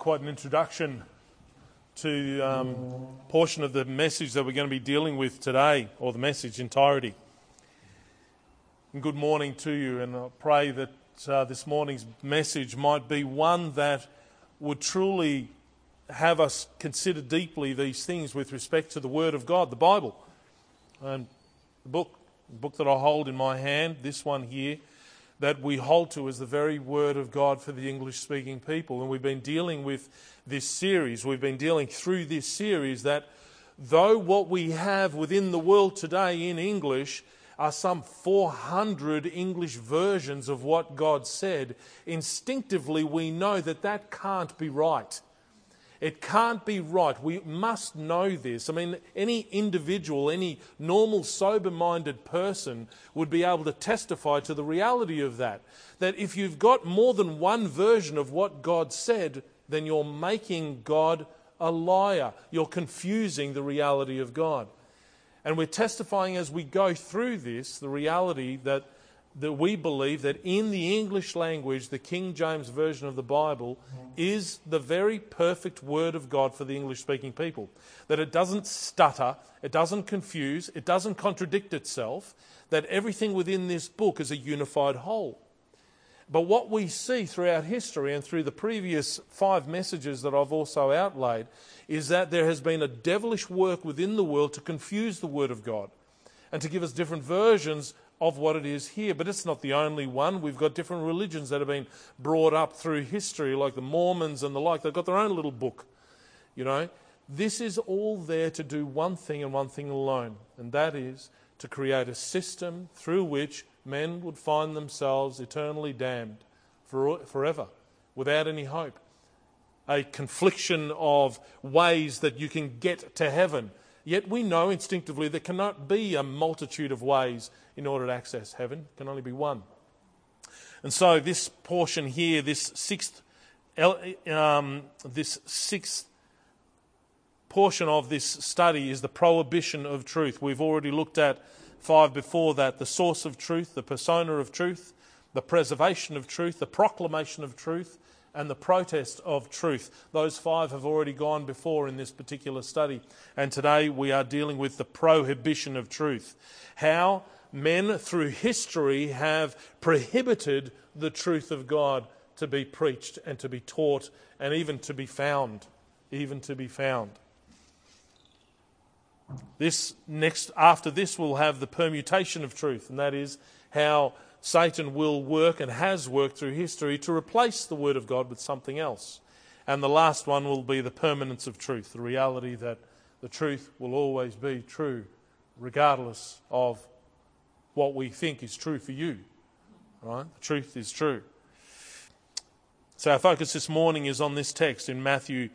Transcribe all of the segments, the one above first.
Quite an introduction to um, portion of the message that we're going to be dealing with today, or the message entirety. And good morning to you, and I pray that uh, this morning's message might be one that would truly have us consider deeply these things with respect to the Word of God, the Bible. And the book, the book that I hold in my hand, this one here, that we hold to as the very word of God for the English speaking people. And we've been dealing with this series, we've been dealing through this series that though what we have within the world today in English are some 400 English versions of what God said, instinctively we know that that can't be right. It can't be right. We must know this. I mean, any individual, any normal, sober minded person would be able to testify to the reality of that. That if you've got more than one version of what God said, then you're making God a liar. You're confusing the reality of God. And we're testifying as we go through this the reality that that we believe that in the English language, the King James Version of the Bible is the very perfect Word of God for the English speaking people. That it doesn't stutter, it doesn't confuse, it doesn't contradict itself, that everything within this book is a unified whole. But what we see throughout history and through the previous five messages that I've also outlaid is that there has been a devilish work within the world to confuse the Word of God and to give us different versions of what it is here. But it's not the only one. We've got different religions that have been brought up through history, like the Mormons and the like. They've got their own little book. You know, this is all there to do one thing and one thing alone, and that is to create a system through which men would find themselves eternally damned for, forever without any hope. A confliction of ways that you can get to heaven. Yet we know instinctively there cannot be a multitude of ways in order to access heaven. Can only be one. And so this portion here, this sixth, um, this sixth portion of this study is the prohibition of truth. We've already looked at five before that the source of truth, the persona of truth, the preservation of truth, the proclamation of truth, and the protest of truth. Those five have already gone before in this particular study. And today we are dealing with the prohibition of truth. How men through history have prohibited the truth of God to be preached and to be taught and even to be found. Even to be found. This next, after this, we'll have the permutation of truth, and that is how Satan will work and has worked through history to replace the Word of God with something else. And the last one will be the permanence of truth, the reality that the truth will always be true, regardless of what we think is true for you. Right? The truth is true. So our focus this morning is on this text in Matthew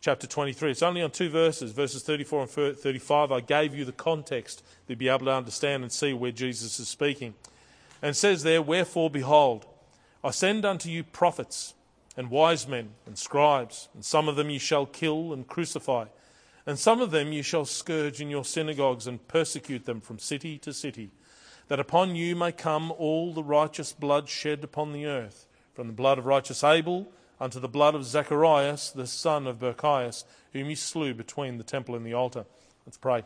chapter 23. It's only on two verses, verses 34 and 35. I gave you the context to be able to understand and see where Jesus is speaking. And says there, Wherefore, behold, I send unto you prophets and wise men and scribes, and some of them you shall kill and crucify, and some of them you shall scourge in your synagogues and persecute them from city to city that upon you may come all the righteous blood shed upon the earth, from the blood of righteous Abel unto the blood of Zacharias, the son of Barachias, whom he slew between the temple and the altar. Let's pray.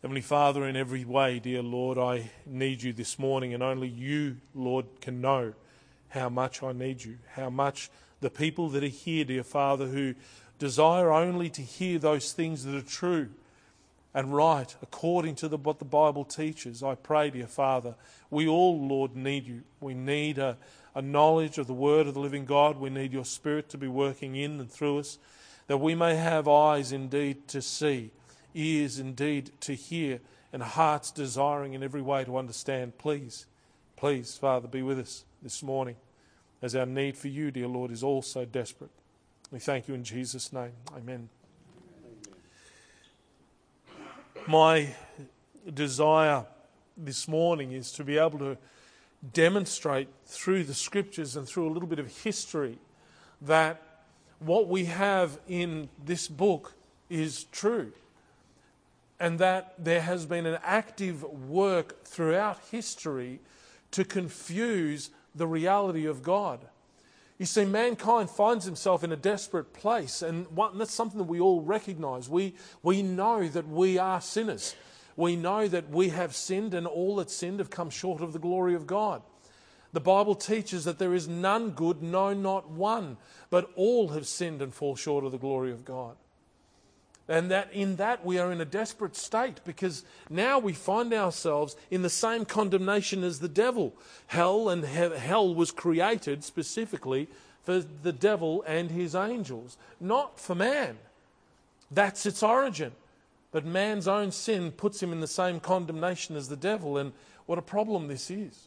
Heavenly Father, in every way, dear Lord, I need you this morning, and only you, Lord, can know how much I need you, how much the people that are here, dear Father, who desire only to hear those things that are true, and right according to the, what the Bible teaches. I pray, dear Father, we all, Lord, need you. We need a, a knowledge of the Word of the living God. We need your Spirit to be working in and through us, that we may have eyes indeed to see, ears indeed to hear, and hearts desiring in every way to understand. Please, please, Father, be with us this morning, as our need for you, dear Lord, is also desperate. We thank you in Jesus' name. Amen my desire this morning is to be able to demonstrate through the scriptures and through a little bit of history that what we have in this book is true. And that there has been an active work throughout history to confuse the reality of God. You see, mankind finds himself in a desperate place, and one, that's something that we all recognize. We, we know that we are sinners. We know that we have sinned, and all that sinned have come short of the glory of God. The Bible teaches that there is none good, no, not one, but all have sinned and fall short of the glory of God. And that in that we are in a desperate state because now we find ourselves in the same condemnation as the devil. Hell and he- hell was created specifically for the devil and his angels, not for man. That's its origin. But man's own sin puts him in the same condemnation as the devil, and what a problem this is.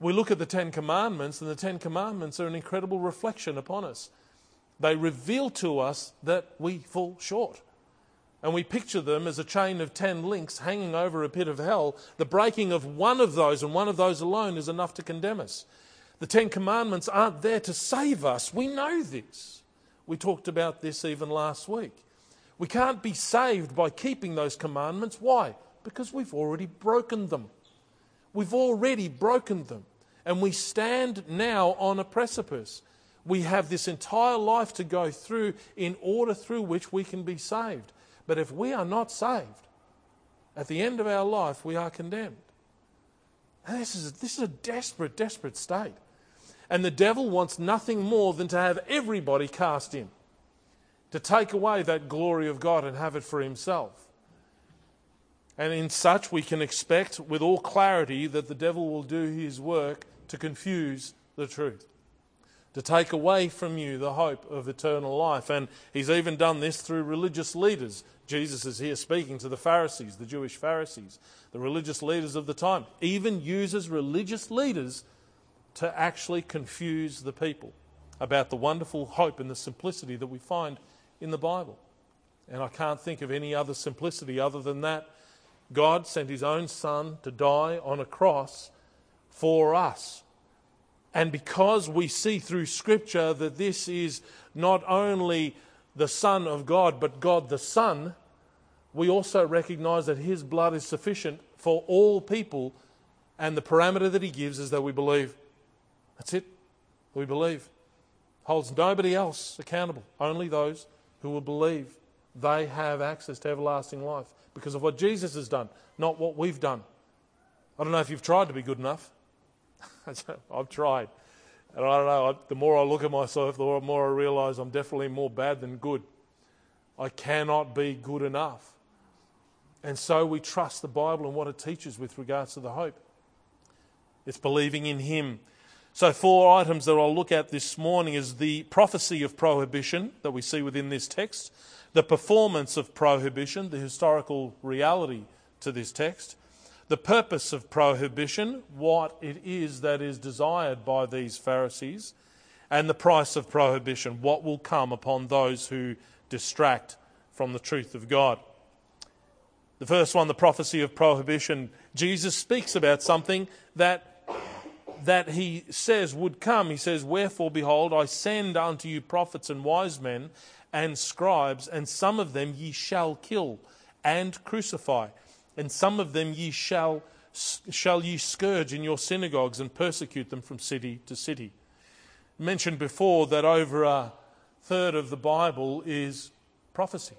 We look at the Ten Commandments, and the Ten Commandments are an incredible reflection upon us. They reveal to us that we fall short. And we picture them as a chain of ten links hanging over a pit of hell. The breaking of one of those and one of those alone is enough to condemn us. The Ten Commandments aren't there to save us. We know this. We talked about this even last week. We can't be saved by keeping those commandments. Why? Because we've already broken them. We've already broken them. And we stand now on a precipice. We have this entire life to go through in order through which we can be saved. But if we are not saved, at the end of our life, we are condemned. And this is, this is a desperate, desperate state. And the devil wants nothing more than to have everybody cast in, to take away that glory of God and have it for himself. And in such, we can expect with all clarity that the devil will do his work to confuse the truth to take away from you the hope of eternal life. And he's even done this through religious leaders. Jesus is here speaking to the Pharisees, the Jewish Pharisees, the religious leaders of the time, even uses religious leaders to actually confuse the people about the wonderful hope and the simplicity that we find in the Bible. And I can't think of any other simplicity other than that. God sent his own Son to die on a cross for us and because we see through Scripture that this is not only the Son of God, but God the Son, we also recognize that His blood is sufficient for all people. And the parameter that He gives is that we believe. That's it. We believe. Holds nobody else accountable, only those who will believe. They have access to everlasting life because of what Jesus has done, not what we've done. I don't know if you've tried to be good enough. I've tried. And I don't know, the more I look at myself, the more I realize I'm definitely more bad than good. I cannot be good enough. And so we trust the Bible and what it teaches with regards to the hope. It's believing in Him. So, four items that I'll look at this morning is the prophecy of prohibition that we see within this text, the performance of prohibition, the historical reality to this text, the purpose of prohibition, what it is that is desired by these Pharisees, and the price of prohibition, what will come upon those who distract from the truth of God. The first one, the prophecy of prohibition, Jesus speaks about something that, that he says would come. He says, Wherefore, behold, I send unto you prophets and wise men and scribes, and some of them ye shall kill and crucify and some of them ye shall, shall ye scourge in your synagogues and persecute them from city to city. mentioned before that over a third of the Bible is prophecy.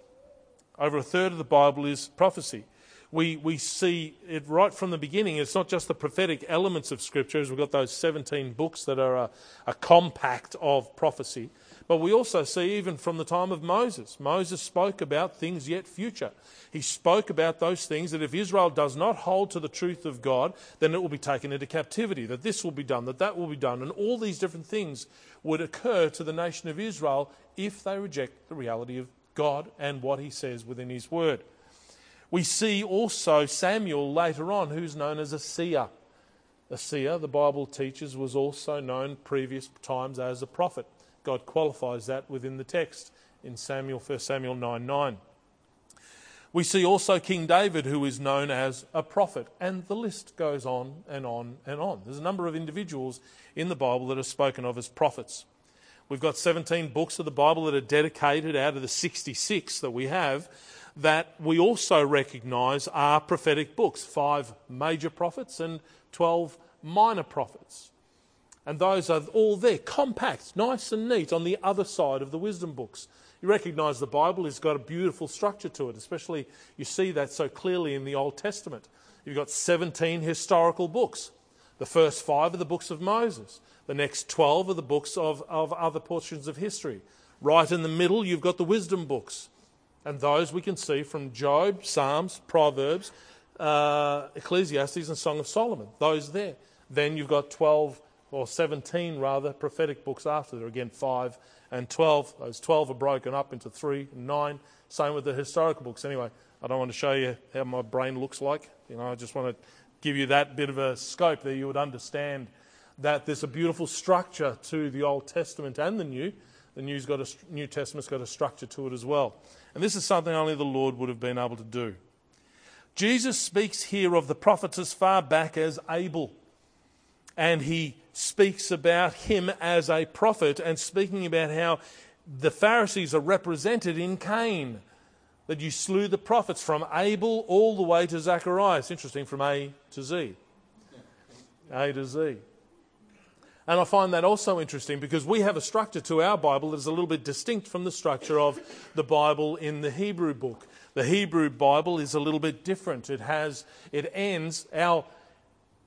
Over a third of the Bible is prophecy. We, we see it right from the beginning. It's not just the prophetic elements of Scripture, as we've got those 17 books that are a, a compact of prophecy. But we also see, even from the time of Moses, Moses spoke about things yet future. He spoke about those things that if Israel does not hold to the truth of God, then it will be taken into captivity, that this will be done, that that will be done. And all these different things would occur to the nation of Israel if they reject the reality of God and what he says within his word. We see also Samuel later on, who's known as a seer. A seer, the Bible teaches, was also known previous times as a prophet. God qualifies that within the text in Samuel, 1 Samuel 9 9. We see also King David, who is known as a prophet, and the list goes on and on and on. There's a number of individuals in the Bible that are spoken of as prophets. We've got 17 books of the Bible that are dedicated out of the 66 that we have that we also recognize are prophetic books five major prophets and 12 minor prophets. And those are all there, compact, nice and neat on the other side of the wisdom books. You recognize the Bible has got a beautiful structure to it, especially you see that so clearly in the Old Testament. You've got 17 historical books. The first five are the books of Moses, the next 12 are the books of, of other portions of history. Right in the middle, you've got the wisdom books. And those we can see from Job, Psalms, Proverbs, uh, Ecclesiastes, and Song of Solomon. Those there. Then you've got 12 or 17 rather prophetic books after there. are Again, 5 and 12. Those 12 are broken up into 3 and 9. Same with the historical books. Anyway, I don't want to show you how my brain looks like. You know, I just want to give you that bit of a scope that You would understand that there's a beautiful structure to the Old Testament and the New. The New's got a, New Testament's got a structure to it as well. And this is something only the Lord would have been able to do. Jesus speaks here of the prophets as far back as Abel. And he speaks about him as a prophet and speaking about how the Pharisees are represented in Cain. That you slew the prophets from Abel all the way to Zacharias. Interesting, from A to Z. A to Z. And I find that also interesting because we have a structure to our Bible that is a little bit distinct from the structure of the Bible in the Hebrew book. The Hebrew Bible is a little bit different. It has, it ends, our,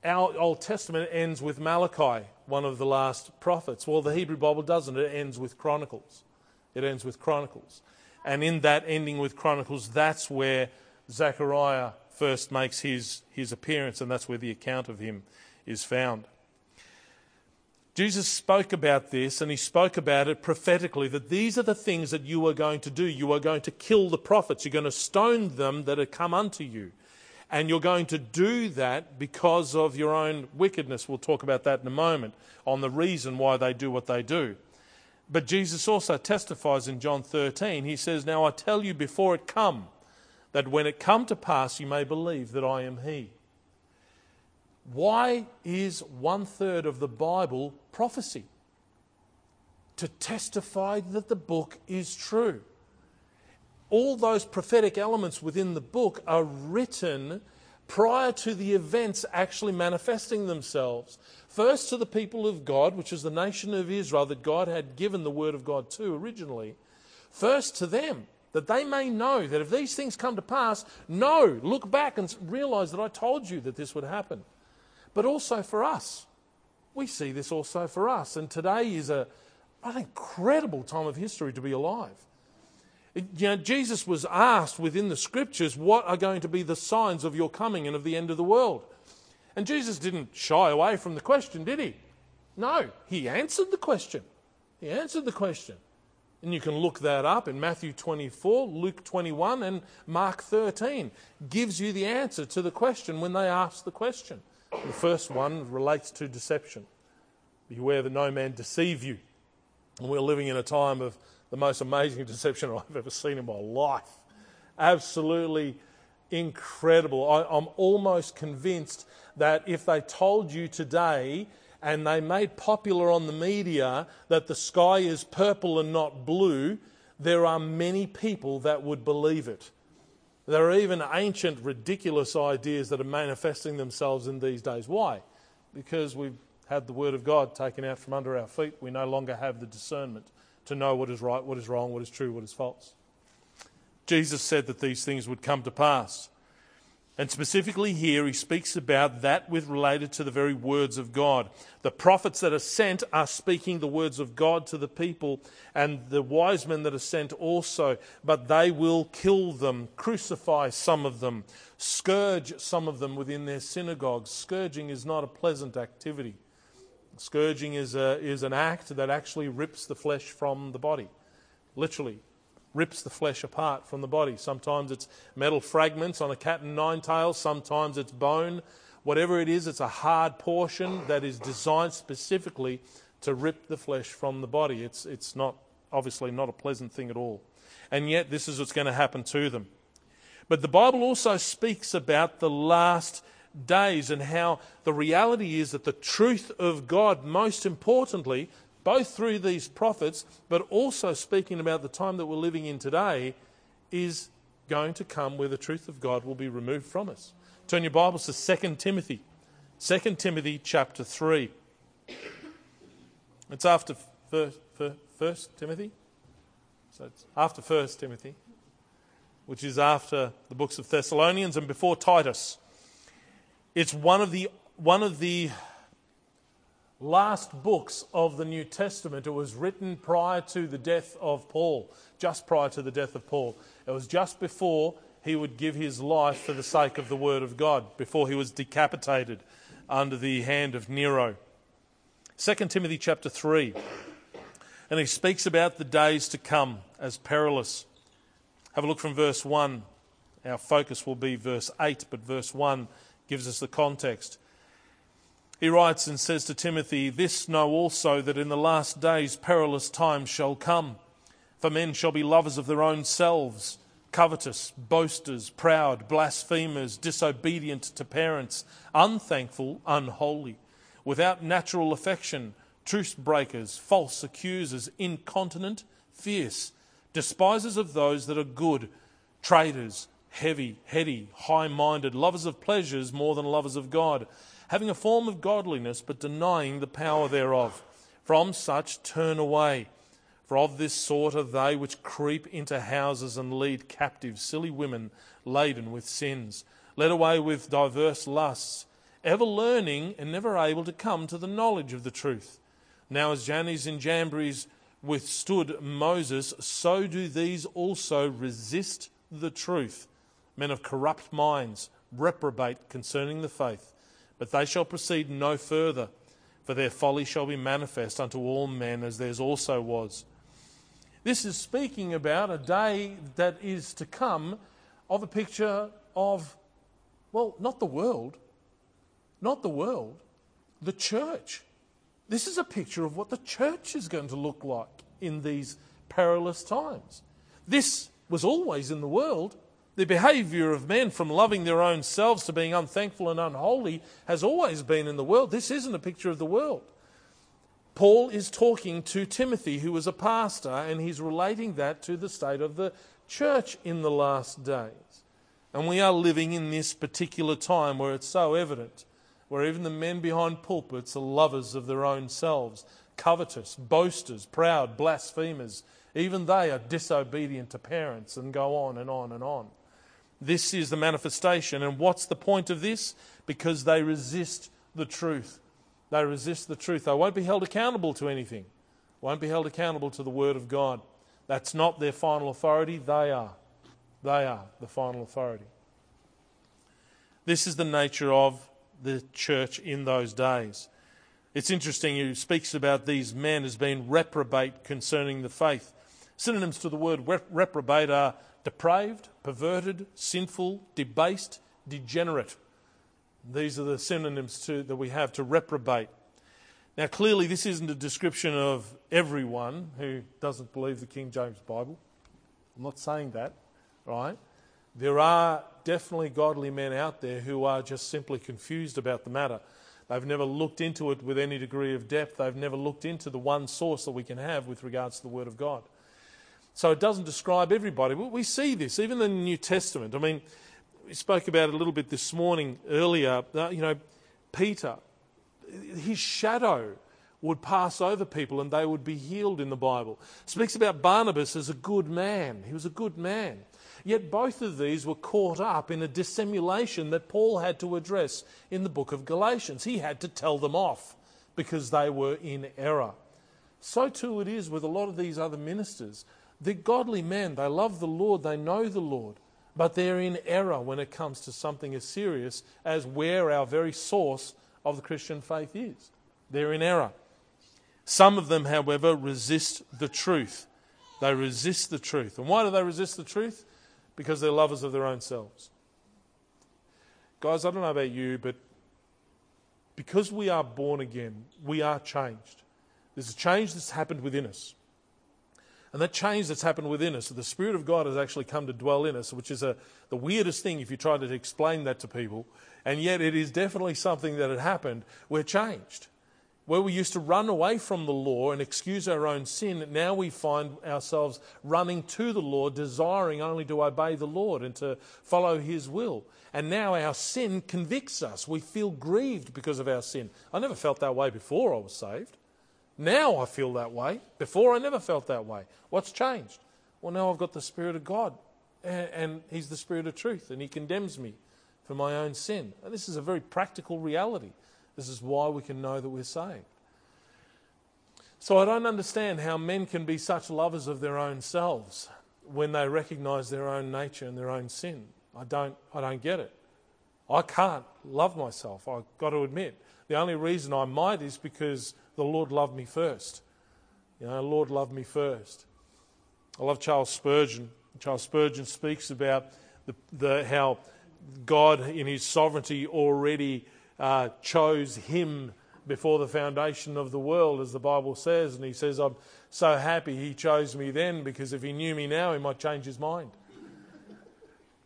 our Old Testament ends with Malachi, one of the last prophets. Well, the Hebrew Bible doesn't. It ends with Chronicles. It ends with Chronicles. And in that ending with Chronicles, that's where Zechariah first makes his, his appearance, and that's where the account of him is found. Jesus spoke about this and he spoke about it prophetically that these are the things that you are going to do. You are going to kill the prophets, you're going to stone them that have come unto you. And you're going to do that because of your own wickedness. We'll talk about that in a moment on the reason why they do what they do. But Jesus also testifies in John 13. He says, Now I tell you before it come, that when it come to pass, you may believe that I am He. Why is one third of the Bible prophecy? To testify that the book is true. All those prophetic elements within the book are written prior to the events actually manifesting themselves. First to the people of God, which is the nation of Israel that God had given the word of God to originally. First to them, that they may know that if these things come to pass, no, look back and realize that I told you that this would happen but also for us. We see this also for us. And today is a, an incredible time of history to be alive. You know, Jesus was asked within the scriptures, What are going to be the signs of your coming and of the end of the world? And Jesus didn't shy away from the question, did he? No, he answered the question. He answered the question. And you can look that up in Matthew 24, Luke 21, and Mark 13. Gives you the answer to the question when they ask the question. The first one relates to deception. Beware that no man deceive you. And we're living in a time of the most amazing deception I've ever seen in my life. Absolutely incredible. I, am almost convinced that if they told you today and they made popular on the media that the sky is purple and not blue, there are many people that would believe it. There are even ancient, ridiculous ideas that are manifesting themselves in these days. Why? Because we've had the Word of God taken out from under our feet. We no longer have the discernment to know what is right, what is wrong, what is true, what is false. Jesus said that these things would come to pass. And specifically here, he speaks about that with related to the very words of God. The prophets that are sent are speaking the words of God to the people, and the wise men that are sent also, but they will kill them, crucify some of them, scourge some of them within their synagogues. Scourging is not a pleasant activity. Scourging is, a, is an act that actually rips the flesh from the body, literally rips the flesh apart from the body. Sometimes it's metal fragments on a cat and nine tails, sometimes it's bone. Whatever it is, it's a hard portion that is designed specifically to rip the flesh from the body. It's, it's not, obviously, not a pleasant thing at all. And yet, this is what's going to happen to them. But the Bible also speaks about the last days and how the reality is that the truth of God, most importantly, both through these prophets, but also speaking about the time that we're living in today, is going to come where the truth of God will be removed from us. Turn your Bibles to 2 Timothy. 2 Timothy chapter 3. It's after First, first Timothy. So it's after First Timothy, which is after the books of Thessalonians and before Titus. It's one of the one of the last books of the New Testament. It was written prior to the death of Paul, just prior to the death of Paul. It was just before he would give his life for the sake of the Word of God, before he was decapitated under the hand of Nero. 2 Timothy chapter 3. And he speaks about the days to come as perilous. Have a look from verse 1. Our focus will be verse 8, but verse 1 gives us the context. He writes and says to Timothy, This know also that in the last days perilous times shall come. For men shall be lovers of their own selves, covetous, boasters, proud, blasphemers, disobedient to parents, unthankful, unholy, without natural affection truce breakers, false accusers, incontinent, fierce, despisers of those that are good, traitors, heavy, heady, high minded, lovers of pleasures more than lovers of God, having a form of godliness but denying the power thereof. From such turn away. For of this sort are they which creep into houses and lead captive silly women laden with sins, led away with diverse lusts, ever learning and never able to come to the knowledge of the truth. Now, as Jannes and Jambres withstood Moses, so do these also resist the truth. Men of corrupt minds reprobate concerning the faith, but they shall proceed no further, for their folly shall be manifest unto all men, as theirs also was. This is speaking about a day that is to come of a picture of, well, not the world, not the world, the church. This is a picture of what the church is going to look like in these perilous times. This was always in the world. The behavior of men from loving their own selves to being unthankful and unholy has always been in the world. This isn't a picture of the world. Paul is talking to Timothy, who was a pastor, and he's relating that to the state of the church in the last days. And we are living in this particular time where it's so evident where even the men behind pulpits are lovers of their own selves, covetous, boasters, proud, blasphemers. Even they are disobedient to parents and go on and on and on. This is the manifestation. And what's the point of this? Because they resist the truth. They resist the truth. They won't be held accountable to anything, won't be held accountable to the Word of God. That's not their final authority. They are. They are the final authority. This is the nature of the church in those days. It's interesting, he speaks about these men as being reprobate concerning the faith. Synonyms to the word reprobate are depraved, perverted, sinful, debased, degenerate. These are the synonyms to, that we have to reprobate. Now, clearly, this isn't a description of everyone who doesn't believe the King James Bible. I'm not saying that, right? There are definitely godly men out there who are just simply confused about the matter. They've never looked into it with any degree of depth. They've never looked into the one source that we can have with regards to the Word of God. So it doesn't describe everybody. We see this even in the New Testament. I mean, we spoke about it a little bit this morning earlier. Uh, you know, Peter, his shadow would pass over people and they would be healed in the Bible. Speaks about Barnabas as a good man. He was a good man. Yet both of these were caught up in a dissimulation that Paul had to address in the book of Galatians. He had to tell them off because they were in error. So too it is with a lot of these other ministers. They're godly men, they love the Lord, they know the Lord, but they're in error when it comes to something as serious as where our very source of the Christian faith is. They're in error. Some of them, however, resist the truth. They resist the truth. And why do they resist the truth? because they're lovers of their own selves. Guys, I don't know about you, but because we are born again, we are changed. There's a change that's happened within us. And that change that's happened within us, the Spirit of God has actually come to dwell in us, which is a, the weirdest thing if you try to explain that to people. And yet it is definitely something that had happened. We're changed. Where we used to run away from the law and excuse our own sin, now we find ourselves running to the Lord, desiring only to obey the Lord and to follow His will. And now our sin convicts us. We feel grieved because of our sin. I never felt that way before I was saved. Now I feel that way. Before I never felt that way. What's changed? Well, now I've got the Spirit of God, and, He's the Spirit of truth, and He condemns me for my own sin. And this is a very practical reality. This is why we can know that we're saved. So I don't understand how men can be such lovers of their own selves when they recognize their own nature and their own sin. I don't, I don't get it. I can't love myself, I've got to admit. The only reason I might is because the Lord loved me first. You know, the Lord loved me first. I love Charles Spurgeon. Charles Spurgeon speaks about the, the, how God, in his sovereignty, already uh, chose him before the foundation of the world, as the Bible says. And he says, I'm so happy he chose me then because if he knew me now, he might change his mind.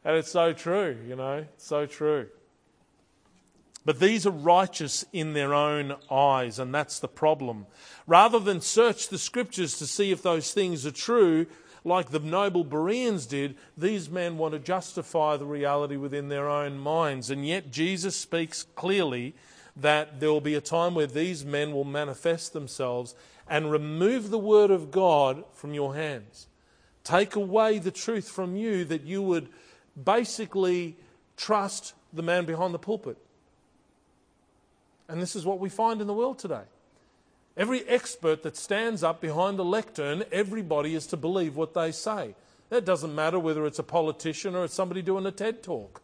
And it's so true, you know, so true. But these are righteous in their own eyes, and that's the problem. Rather than search the scriptures to see if those things are true, like the noble Bereans did, these men want to justify the reality within their own minds. And yet, Jesus speaks clearly that there will be a time where these men will manifest themselves and remove the word of God from your hands. Take away the truth from you that you would basically trust the man behind the pulpit. And this is what we find in the world today. Every expert that stands up behind a lectern, everybody is to believe what they say. That doesn't matter whether it's a politician or it's somebody doing a TED talk.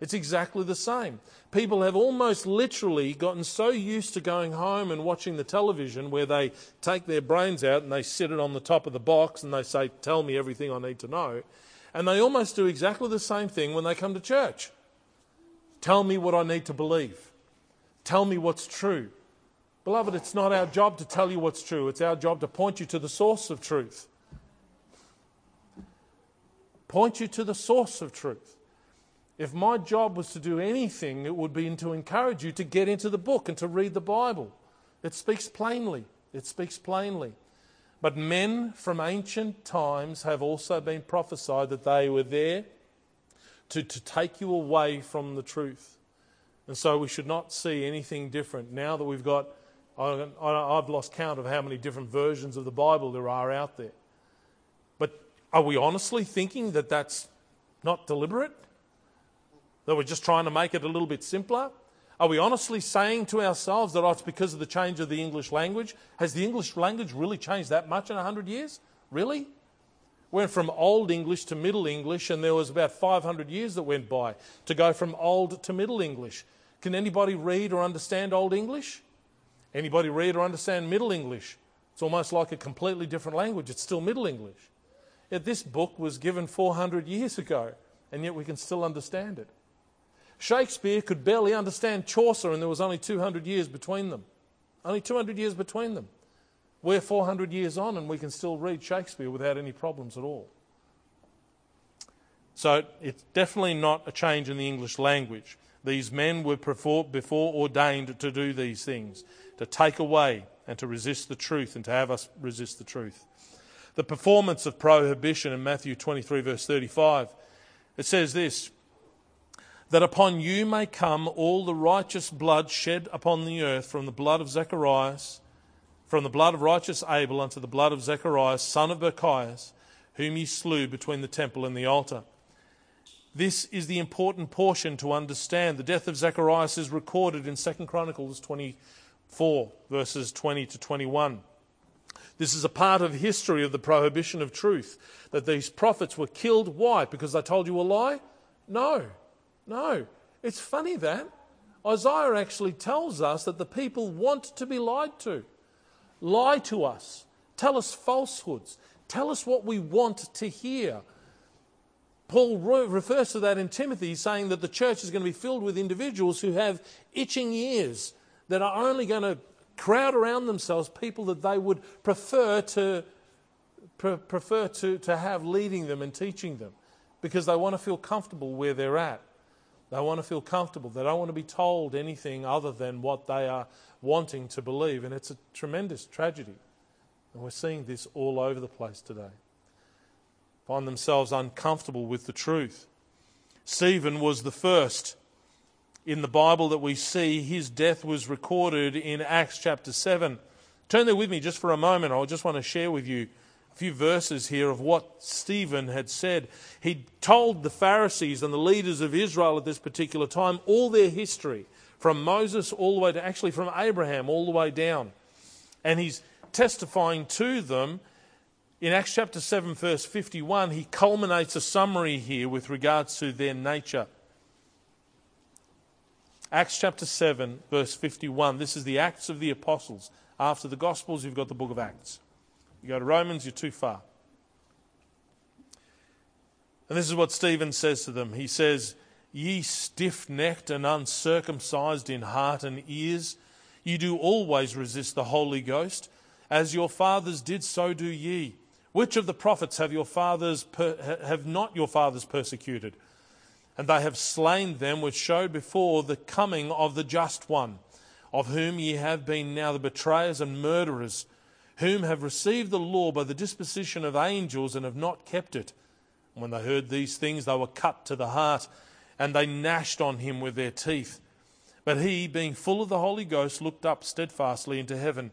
It's exactly the same. People have almost literally gotten so used to going home and watching the television where they take their brains out and they sit it on the top of the box and they say, Tell me everything I need to know. And they almost do exactly the same thing when they come to church. Tell me what I need to believe. Tell me what's true. Beloved, it's not our job to tell you what's true, it's our job to point you to the source of truth. Point you to the source of truth. If my job was to do anything, it would be to encourage you to get into the book and to read the Bible. It speaks plainly. It speaks plainly. But men from ancient times have also been prophesied that they were there to, to take you away from the truth. And so we should not see anything different. Now that we've got, I've lost count of how many different versions of the Bible there are out there. But are we honestly thinking that that's not deliberate? That we're just trying to make it a little bit simpler? Are we honestly saying to ourselves that oh, it's because of the change of the English language? Has the English language really changed that much in 100 years? Really? Went from Old English to Middle English, and there was about 500 years that went by to go from Old to Middle English. Can anybody read or understand Old English? Anybody read or understand Middle English? It's almost like a completely different language. It's still Middle English. Yet this book was given 400 years ago, and yet we can still understand it. Shakespeare could barely understand Chaucer, and there was only 200 years between them. Only 200 years between them. We're 400 years on, and we can still read Shakespeare without any problems at all. So it's definitely not a change in the English language. These men were before, before ordained to do these things, to take away and to resist the truth and to have us resist the truth. The performance of prohibition in Matthew 23, verse 35, it says this that upon you may come all the righteous blood shed upon the earth from the blood of Zacharias, from the blood of righteous Abel unto the blood of Zacharias, son of Barachias, whom ye slew between the temple and the altar. This is the important portion to understand. The death of Zacharias is recorded in 2 Chronicles 24, verses 20 to 21. This is a part of history of the prohibition of truth, that these prophets were killed. Why? Because they told you a lie? No. No. It's funny that. Isaiah actually tells us that the people want to be lied to. Lie to us. Tell us falsehoods. Tell us what we want to hear. Paul refers to that in Timothy, saying that the church is going to be filled with individuals who have itching ears that are only going to crowd around themselves people that they would prefer to, pre- prefer to, to have leading them and teaching them because they want to feel comfortable where they're at. They want to feel comfortable. They don't want to be told anything other than what they are wanting to believe. And it's a tremendous tragedy. And we're seeing this all over the place today. Find themselves uncomfortable with the truth. Stephen was the first in the Bible that we see. His death was recorded in Acts chapter 7, Turn there with me just for a moment. I just want to share with you a few verses here of what Stephen had said. He told the Pharisees and the leaders of Israel at this particular time all their history, from Moses all the way to actually from Abraham all the way down. And he's testifying to them. In Acts chapter 7, verse 51, he culminates a summary here with regards to their nature. Acts chapter 7, verse 51. This is the Acts of the Apostles. After the Gospels, you've got the book of Acts. You go to Romans, you're too far. And this is what Stephen says to them. He says, Ye stiff necked and uncircumcised in heart and ears, you do always resist the Holy Ghost. As your fathers did, so do ye. Which of the prophets have your fathers per- have not your fathers persecuted? And they have slain them which showed before the coming of the just one of whom ye have been now the betrayers and murderers, whom have received the law by the disposition of angels and have not kept it. And when they heard these things, they were cut to the heart, and they gnashed on him with their teeth. But he, being full of the Holy Ghost, looked up steadfastly into heaven,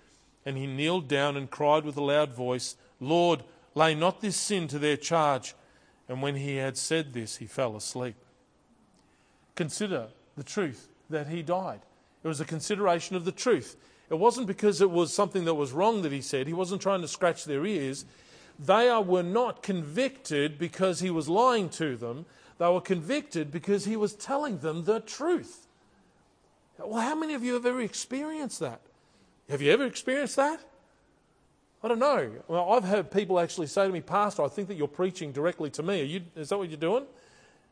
And he kneeled down and cried with a loud voice, Lord, lay not this sin to their charge. And when he had said this, he fell asleep. Consider the truth that he died. It was a consideration of the truth. It wasn't because it was something that was wrong that he said. He wasn't trying to scratch their ears. They were not convicted because he was lying to them. They were convicted because he was telling them the truth. Well, how many of you have ever experienced that? Have you ever experienced that? I don't know. Well, I've heard people actually say to me, Pastor, I think that you're preaching directly to me. You, is that what you're doing?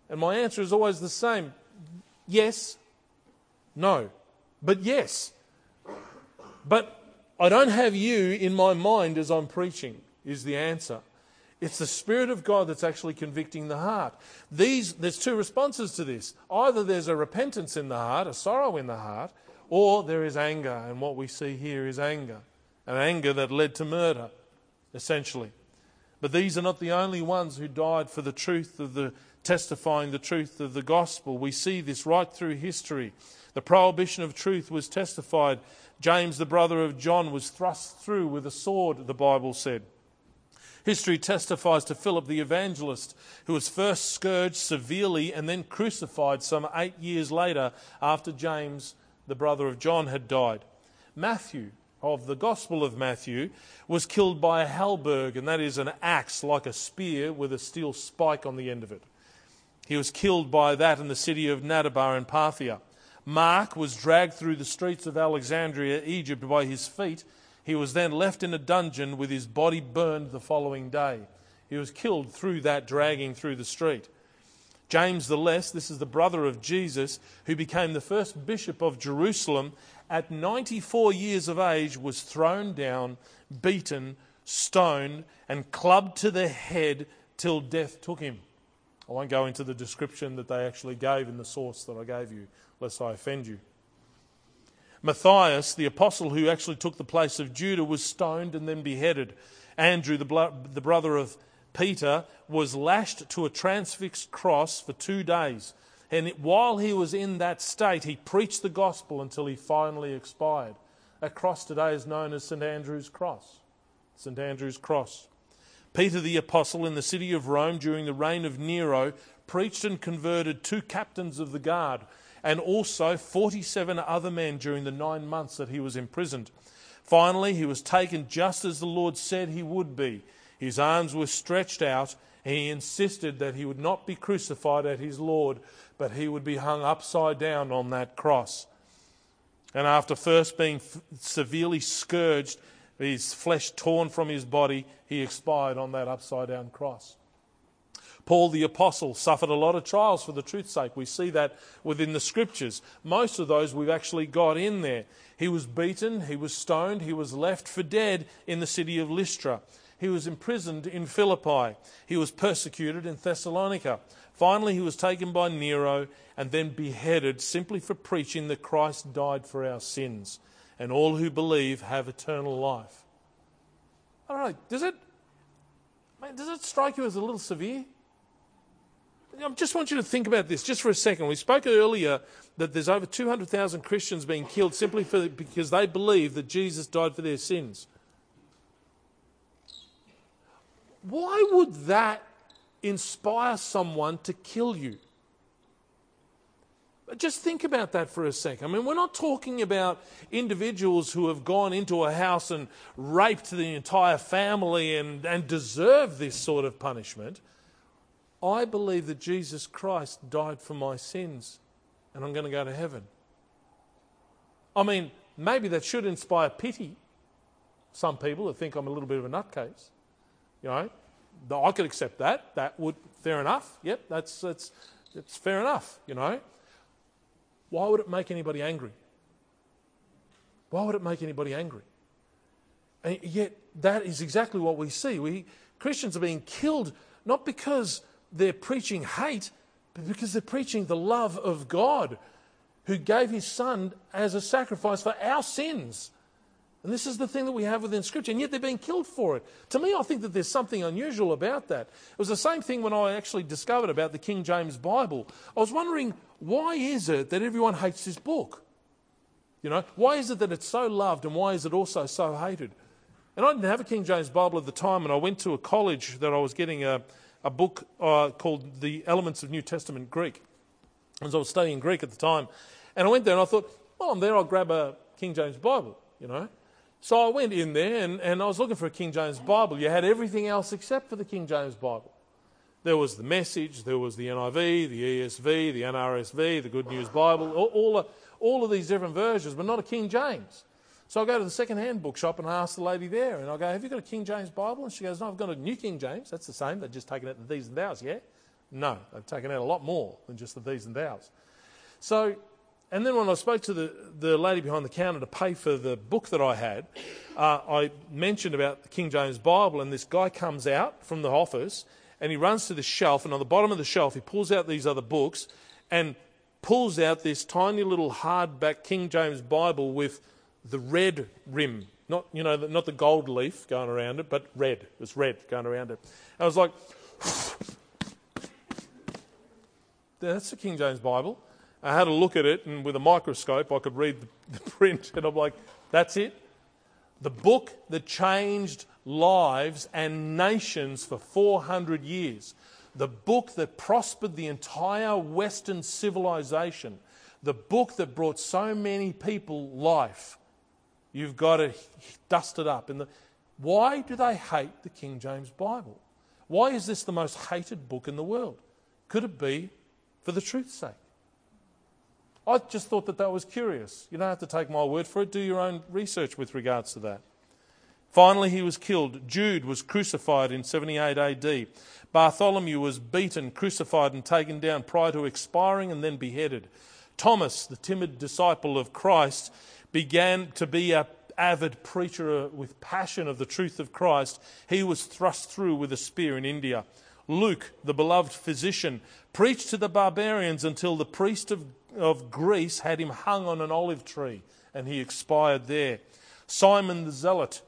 And my answer is always the same yes, no. But yes. But I don't have you in my mind as I'm preaching, is the answer. It's the Spirit of God that's actually convicting the heart. These, there's two responses to this. Either there's a repentance in the heart, a sorrow in the heart, or there is anger. And what we see here is anger. An anger that led to murder, essentially. But these are not the only ones who died for the truth of the testifying the truth of the gospel. We see this right through history. The prohibition of truth was testified. James, the brother of John, was thrust through with a sword, the Bible said. History testifies to Philip the evangelist, who was first scourged severely and then crucified some eight years later after James, the brother of John, had died. Matthew, of the Gospel of Matthew, was killed by a halberd, and that is an axe like a spear with a steel spike on the end of it. He was killed by that in the city of Nadabah in Parthia. Mark was dragged through the streets of Alexandria, Egypt, by his feet. He was then left in a dungeon with his body burned the following day. He was killed through that dragging through the street. James the Less, this is the brother of Jesus, who became the first bishop of Jerusalem, at 94 years of age, was thrown down, beaten, stoned, and clubbed to the head till death took him. I won't go into the description that they actually gave in the source that I gave you lest I offend you. Matthias, the apostle who actually took the place of Judah, was stoned and then beheaded. Andrew, the, blo- the brother of Peter, was lashed to a transfixed cross for two days. And while he was in that state, he preached the gospel until he finally expired. That cross today is known as St. Andrew's Cross. St. Andrew's Cross. Peter the Apostle in the city of Rome during the reign of Nero preached and converted two captains of the guard and also 47 other men during the nine months that he was imprisoned. Finally, he was taken just as the Lord said he would be. His arms were stretched out, and he insisted that he would not be crucified at his Lord, but he would be hung upside down on that cross. And after first being severely scourged, his flesh torn from his body, he expired on that upside down cross. Paul the Apostle suffered a lot of trials for the truth's sake. We see that within the scriptures. Most of those we've actually got in there. He was beaten, he was stoned, he was left for dead in the city of Lystra. He was imprisoned in Philippi. He was persecuted in Thessalonica. Finally, he was taken by Nero and then beheaded simply for preaching that Christ died for our sins and all who believe have eternal life. I don't know, does it, does it strike you as a little severe? I just want you to think about this just for a second. We spoke earlier that there's over 200,000 Christians being killed simply for, because they believe that Jesus died for their sins. Why would that inspire someone to kill you? Just think about that for a second. I mean, we're not talking about individuals who have gone into a house and raped the entire family and, and deserve this sort of punishment. I believe that Jesus Christ died for my sins and I'm going to go to heaven. I mean, maybe that should inspire pity. Some people that think I'm a little bit of a nutcase. You know, I could accept that. That would, fair enough. Yep, that's, that's, that's fair enough, you know. Why would it make anybody angry? Why would it make anybody angry? And yet, that is exactly what we see. We, Christians are being killed not because they're preaching hate, but because they're preaching the love of God who gave his son as a sacrifice for our sins. And this is the thing that we have within Scripture, and yet they're being killed for it. To me, I think that there's something unusual about that. It was the same thing when I actually discovered about the King James Bible. I was wondering, why is it that everyone hates this book? You know, why is it that it's so loved, and why is it also so hated? And I didn't have a King James Bible at the time, and I went to a college that I was getting a, a book uh, called The Elements of New Testament Greek. As I was studying Greek at the time. And I went there and I thought, well, I'm there, I'll grab a King James Bible, you know. So I went in there and, and I was looking for a King James Bible. You had everything else except for the King James Bible. There was the message, there was the NIV, the ESV, the NRSV, the Good News Bible, all, all, all of these different versions, but not a King James. So I go to the second-hand bookshop and I ask the lady there, and I go, "Have you got a King James Bible?" And she goes, "No, I've got a New King James. That's the same. They've just taken out the these and thous, yeah." No, they've taken out a lot more than just the these and thous. So and then when I spoke to the, the lady behind the counter to pay for the book that I had, uh, I mentioned about the King James Bible, and this guy comes out from the office and he runs to the shelf, and on the bottom of the shelf, he pulls out these other books and pulls out this tiny little hardback King James Bible with the red rim. Not, you know, not the gold leaf going around it, but red. It was red going around it. I was like, that's the King James Bible. I had a look at it, and with a microscope, I could read the, print, and I'm like, that's it. The book that changed lives and nations for 400 years. The book that prospered the entire Western civilization. The book that brought so many people life. You've got to dust it up. The, why do they hate the King James Bible? Why is this the most hated book in the world? Could it be for the truth's sake? I just thought that that was curious. You don't have to take my word for it. Do your own research with regards to that. Finally, he was killed. Jude was crucified in 78 AD. Bartholomew was beaten, crucified, and taken down prior to expiring and then beheaded. Thomas, the timid disciple of Christ, began to be an avid preacher with passion of the truth of Christ. He was thrust through with a spear in India. Luke, the beloved physician, preached to the barbarians until the priest of of Greece had him hung on an olive tree and he expired there. Simon the Zealot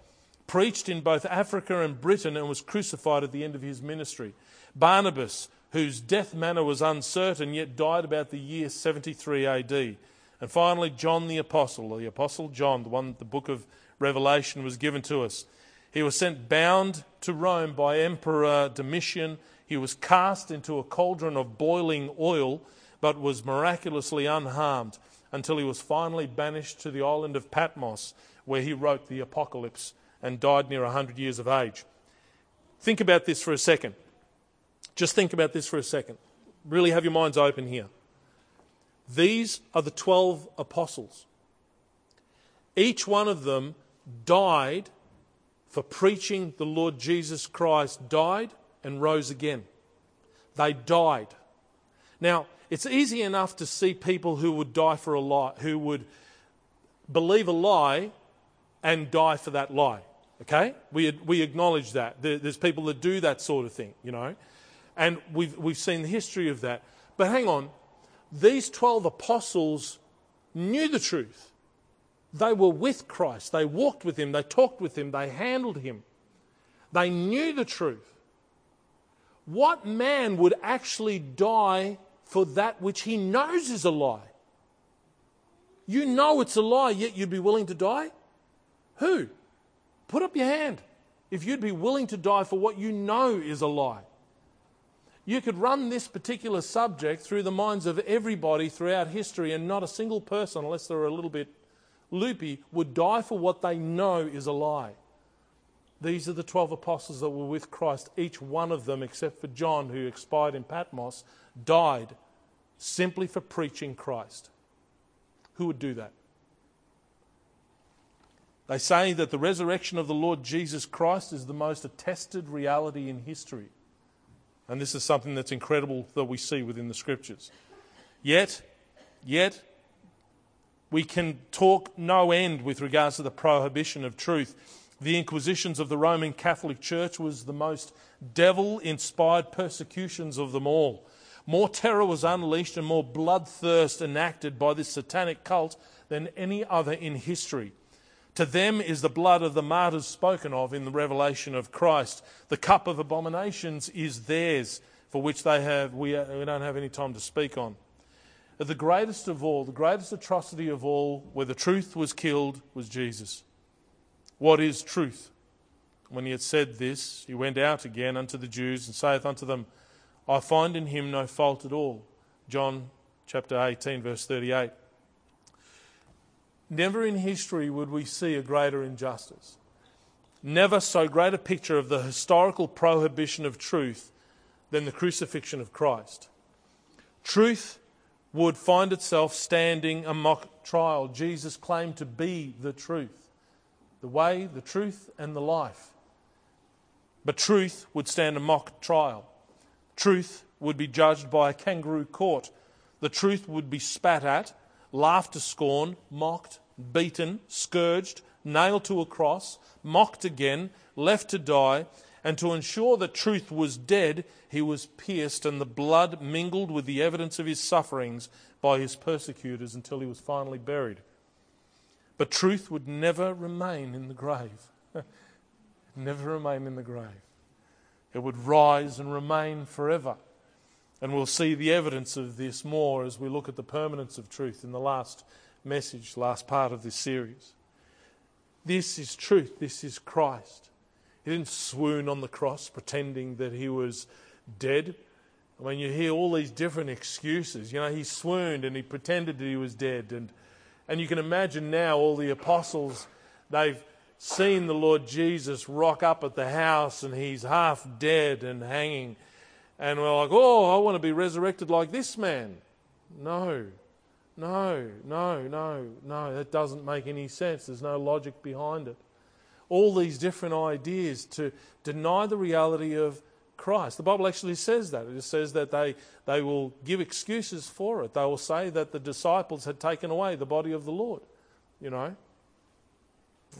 preached in both Africa and Britain and was crucified at the end of his ministry. Barnabas, whose death manner was uncertain, yet died about the year 73 AD. And finally, John the Apostle, the Apostle John, the one the book of Revelation was given to us. He was sent bound to Rome by Emperor Domitian. He was cast into a cauldron of boiling oil but was miraculously unharmed until he was finally banished to the island of Patmos, where he wrote the Apocalypse and died near 100 years of age. Think about this for a second. Just think about this for a second. Really have your minds open here. These are the 12 apostles. Each one of them died for preaching the Lord Jesus Christ, died and rose again. They died. Now, it's easy enough to see people who would die for a lie, who would believe a lie and die for that lie. Okay? We, we acknowledge that. There, there's people that do that sort of thing, you know. And we've, we've seen the history of that. But hang on, these 12 apostles knew the truth. They were with Christ. They walked with him. They talked with him. They handled him. They knew the truth. What man would actually die for that which he knows is a lie? You know it's a lie, yet you'd be willing to die? Who? Put up your hand if you'd be willing to die for what you know is a lie. You could run this particular subject through the minds of everybody throughout history, and not a single person, unless they're a little bit loopy, would die for what they know is a lie. These are the 12 apostles that were with Christ. Each one of them, except for John, who expired in Patmos, died simply for preaching Christ. Who would do that? They say that the resurrection of the Lord Jesus Christ is the most attested reality in history. And this is something that's incredible that we see within the scriptures. Yet, yet, we can talk no end with regards to the prohibition of truth. The inquisitions of the Roman Catholic Church was the most devil inspired persecutions of them all. More terror was unleashed and more bloodthirst enacted by this satanic cult than any other in history. To them is the blood of the martyrs spoken of in the revelation of Christ. The cup of abominations is theirs, for which they have, we, uh, we don't have any time to speak on. The greatest of all, the greatest atrocity of all, where the truth was killed, was Jesus. What is truth? When he had said this, he went out again unto the Jews and saith unto them, I find in him no fault at all. John chapter 18, verse 38. Never in history would we see a greater injustice. Never so great a picture of the historical prohibition of truth than the crucifixion of Christ. Truth would find itself standing a mock trial. Jesus claimed to be the truth, the way, the truth, and the life. But truth would stand a mock trial. Truth would be judged by a kangaroo court. The truth would be spat at, laughed to scorn, mocked, beaten, scourged, nailed to a cross, mocked again, left to die, and to ensure that truth was dead, he was pierced, and the blood mingled with the evidence of his sufferings by his persecutors until he was finally buried. But truth would never remain in the grave. never remain in the grave. It would rise and remain forever. And we'll see the evidence of this more as we look at the permanence of truth in the last message, last part of this series. This is truth. This is Christ. He didn't swoon on the cross pretending that he was dead. I mean, you hear all these different excuses. You know, he swooned and he pretended that he was dead. And, and you can imagine now all the apostles, they've seen the Lord Jesus rock up at the house and he's half dead and hanging. And we're like, oh, I want to be resurrected like this man. No. No, no, no, no, that doesn't make any sense. There's no logic behind it. All these different ideas to deny the reality of Christ. The Bible actually says that. It says that they, they will give excuses for it. They will say that the disciples had taken away the body of the Lord. You know?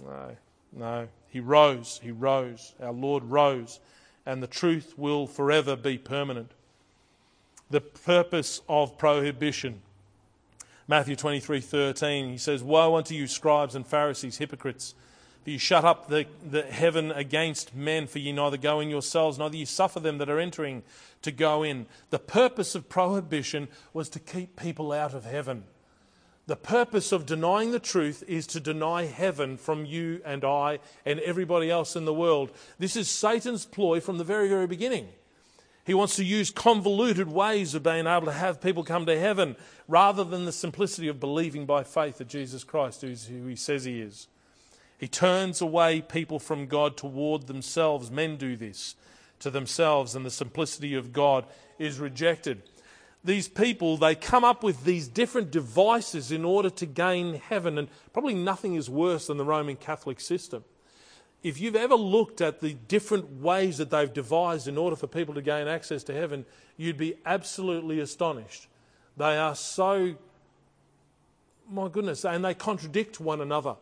No, no. He rose. He rose. Our Lord rose. And the truth will forever be permanent. The purpose of prohibition Matthew 23 13, he says, Woe unto you, scribes and Pharisees, hypocrites! For you shut up the, the heaven against men, for ye neither go in yourselves, neither ye suffer them that are entering to go in. The purpose of prohibition was to keep people out of heaven. The purpose of denying the truth is to deny heaven from you and I and everybody else in the world. This is Satan's ploy from the very, very beginning. He wants to use convoluted ways of being able to have people come to heaven rather than the simplicity of believing by faith that Jesus Christ is who he says he is. He turns away people from God toward themselves. Men do this to themselves, and the simplicity of God is rejected. These people, they come up with these different devices in order to gain heaven, and probably nothing is worse than the Roman Catholic system. if you've ever looked at the different ways that they've devised in order for people to gain access to heaven, you'd be absolutely astonished. They are so, my goodness, and they contradict one another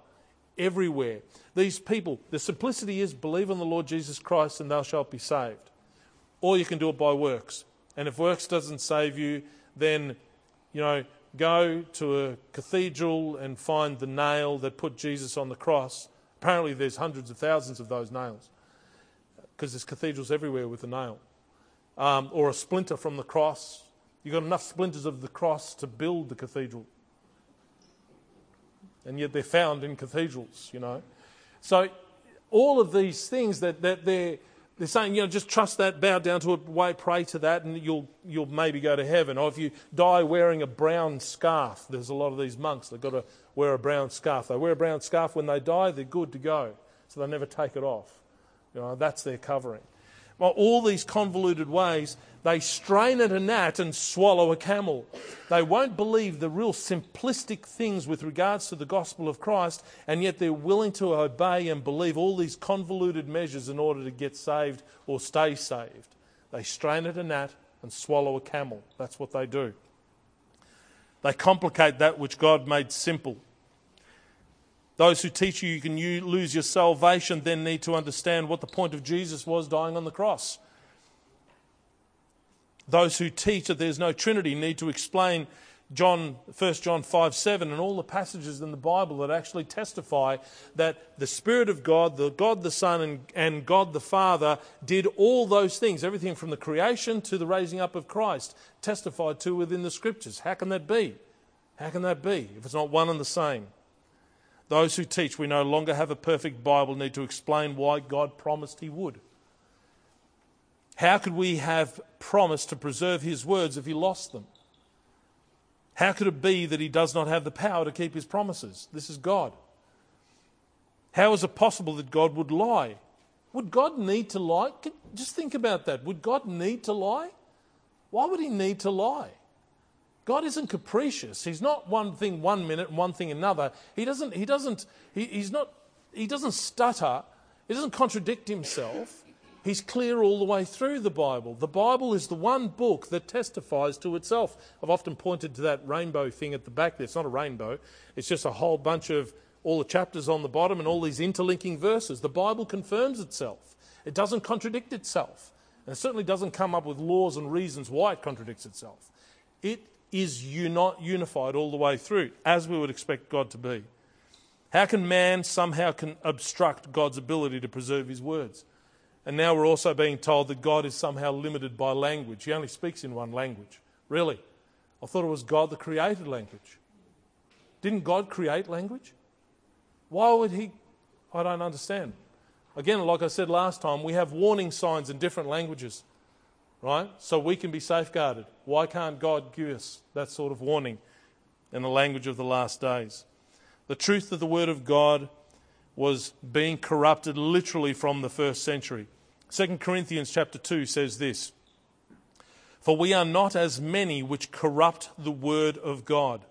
everywhere. These people, the simplicity is believe on the Lord Jesus Christ and thou shalt be saved. Or you can do it by works. And if works doesn't save you, then, you know, go to a cathedral and find the nail that put Jesus on the cross. Apparently, there's hundreds of thousands of those nails because there's cathedrals everywhere with a nail. Um, or a splinter from the cross. You've got enough splinters of the cross to build the cathedral. And yet they're found in cathedrals, you know. So, all of these things that, that they're they're saying, you know, just trust that, bow down to it, way, pray to that, and you'll, you'll maybe go to heaven. Or if you die wearing a brown scarf, there's a lot of these monks, they've got to wear a brown scarf. They wear a brown scarf when they die, they're good to go. So they never take it off. You know, that's their covering. All these convoluted ways they strain at a gnat and swallow a camel. They won't believe the real simplistic things with regards to the gospel of Christ, and yet they're willing to obey and believe all these convoluted measures in order to get saved or stay saved. They strain at a gnat and swallow a camel. That's what they do. They complicate that which God made simple. Those who teach you you can lose your salvation then need to understand what the point of Jesus was dying on the cross. Those who teach that there's no Trinity need to explain John, 1 John 5 7 and all the passages in the Bible that actually testify that the Spirit of God, the God the Son, and, and God the Father did all those things, everything from the creation to the raising up of Christ, testified to within the Scriptures. How can that be? How can that be if it's not one and the same? Those who teach we no longer have a perfect Bible need to explain why God promised He would. How could we have promised to preserve his words if he lost them? How could it be that he does not have the power to keep his promises? This is God. How is it possible that God would lie? Would God need to lie? Just think about that. Would God need to lie? Why would he need to lie? God isn't capricious. He's not one thing one minute and one thing another. He doesn't, he doesn't, he, he's not, he doesn't stutter. He doesn't contradict himself. He's clear all the way through the Bible. The Bible is the one book that testifies to itself. I've often pointed to that rainbow thing at the back there. It's not a rainbow, it's just a whole bunch of all the chapters on the bottom and all these interlinking verses. The Bible confirms itself, it doesn't contradict itself. And it certainly doesn't come up with laws and reasons why it contradicts itself. It is not unified all the way through, as we would expect God to be. How can man somehow can obstruct God's ability to preserve his words? And now we're also being told that God is somehow limited by language. He only speaks in one language. Really? I thought it was God that created language. Didn't God create language? Why would He? I don't understand. Again, like I said last time, we have warning signs in different languages, right? So we can be safeguarded. Why can't God give us that sort of warning in the language of the last days? The truth of the Word of God was being corrupted literally from the first century. 2 Corinthians chapter 2 says this For we are not as many which corrupt the word of God,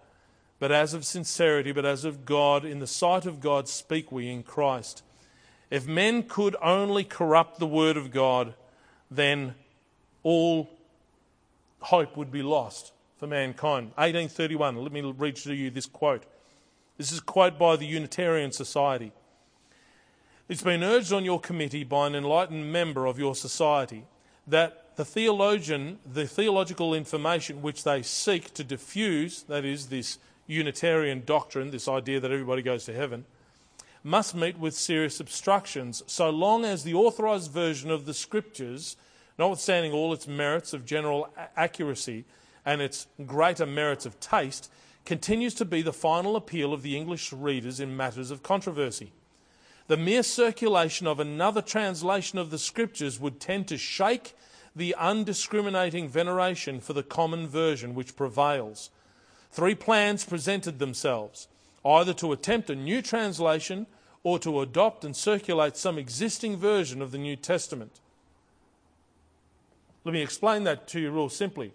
but as of sincerity, but as of God, in the sight of God speak we in Christ. If men could only corrupt the word of God, then all hope would be lost for mankind. 1831, let me read to you this quote. This is a quote by the Unitarian Society. It's been urged on your committee by an enlightened member of your society that the theologian, the theological information which they seek to diffuse, that is, this Unitarian doctrine, this idea that everybody goes to heaven, must meet with serious obstructions so long as the authorized version of the scriptures, notwithstanding all its merits of general accuracy and its greater merits of taste, continues to be the final appeal of the English readers in matters of controversy the mere circulation of another translation of the scriptures would tend to shake the undiscriminating veneration for the common version which prevails. Three plans presented themselves either to attempt a new translation or to adopt and circulate some existing version of the New Testament. Let me explain that to you real simply.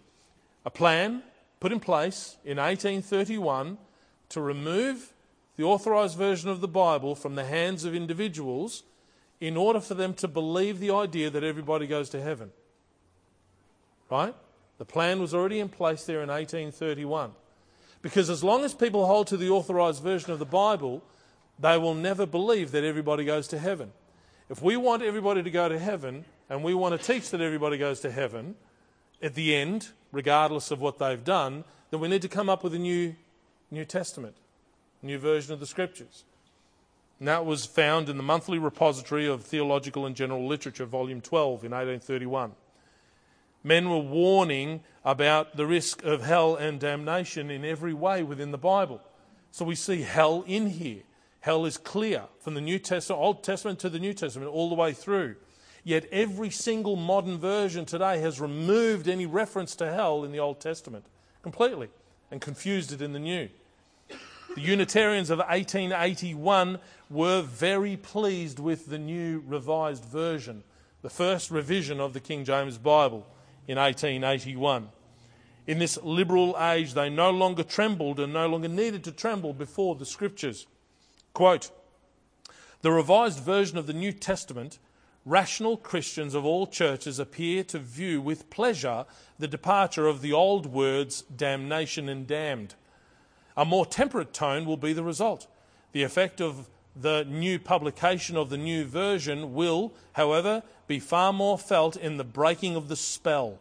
A plan put in place in 1831 to remove the authorized version of the Bible from the hands of individuals in order for them to believe the idea that everybody goes to heaven. Right? The plan was already in place there in 1831. Because as long as people hold to the authorized version of the Bible, they will never believe that everybody goes to heaven. If we want everybody to go to heaven, and we want to teach that everybody goes to heaven at the end, regardless of what they've done, then we need to come up with a new New Testament, new version of the Scriptures. And that was found in the Monthly Repository of Theological and General Literature, Volume 12, in 1831. Men were warning about the risk of hell and damnation in every way within the Bible. So we see hell in here. Hell is clear from the New Testament, Old Testament to the New Testament, all the way through. Yet every single modern version today has removed any reference to hell in the Old Testament completely and confused it in the New. The Unitarians of 1881 were very pleased with the new revised version, the first revision of the King James Bible in 1881. In this liberal age, they no longer trembled and no longer needed to tremble before the Scriptures. Quote The revised version of the New Testament, rational Christians of all churches appear to view with pleasure the departure of the old words damnation and damned. A more temperate tone will be the result. The effect of the new publication of the new version will, however, be far more felt in the breaking of the spell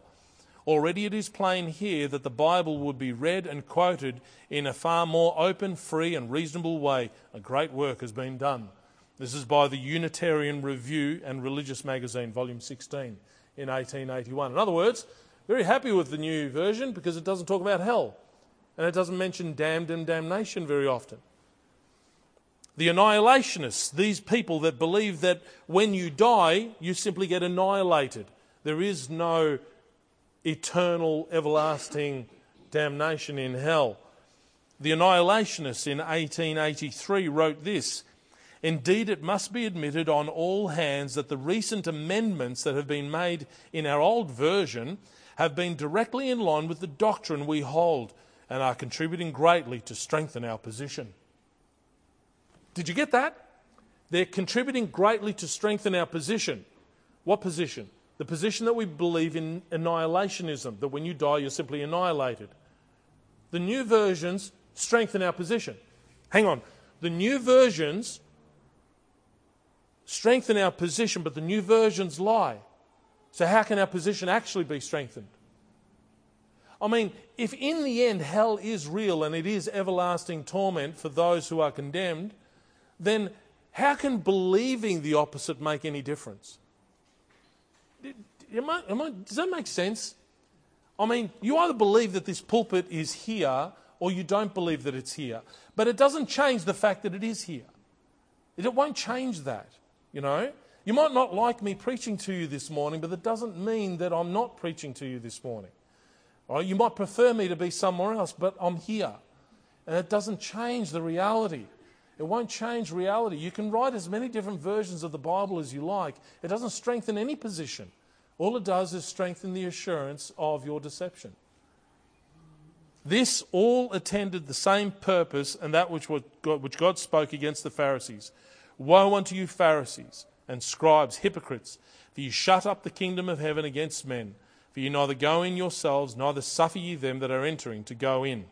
Already it is plain here that the Bible would be read and quoted in a far more open, free, and reasonable way. A great work has been done. This is by the Unitarian Review and Religious Magazine, Volume 16, in 1881. In other words, very happy with the new version because it doesn't talk about hell and it doesn't mention damned and damnation very often. The annihilationists, these people that believe that when you die, you simply get annihilated. There is no eternal, everlasting damnation in hell. The annihilationists in 1883 wrote this Indeed, it must be admitted on all hands that the recent amendments that have been made in our old version have been directly in line with the doctrine we hold and are contributing greatly to strengthen our position. Did you get that? They're contributing greatly to strengthen our position. What position? The position that we believe in annihilationism, that when you die, you're simply annihilated. The new versions strengthen our position. Hang on. The new versions strengthen our position, but the new versions lie. So, how can our position actually be strengthened? I mean, if in the end hell is real and it is everlasting torment for those who are condemned, then how can believing the opposite make any difference? Am I, am I, does that make sense? I mean, you either believe that this pulpit is here or you don't believe that it's here. But it doesn't change the fact that it is here. It won't change that, you know. You might not like me preaching to you this morning, but that doesn't mean that I'm not preaching to you this morning. Right? You might prefer me to be somewhere else, but I'm here. And it doesn't change the reality. It won't change reality. You can write as many different versions of the Bible as you like, it doesn't strengthen any position. All it does is strengthen the assurance of your deception. This all attended the same purpose and that which God spoke against the Pharisees. Woe unto you, Pharisees and scribes, hypocrites, for you shut up the kingdom of heaven against men. For you neither go in yourselves, neither suffer ye them that are entering to go in.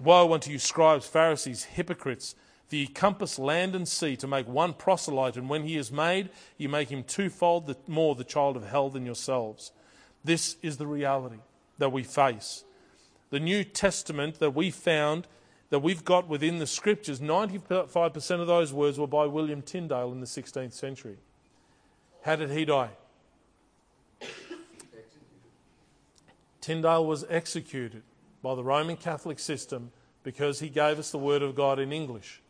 Woe unto you, scribes, Pharisees, hypocrites, for ye compass land and sea to make one proselyte, and when he is made, you make him twofold the, more the child of hell than yourselves. This is the reality that we face. The New Testament that we found, that we've got within the scriptures, 95% of those words were by William Tyndale in the 16th century. How did he die? Tyndale was executed by the Roman Catholic system because he gave us the Word of God in English.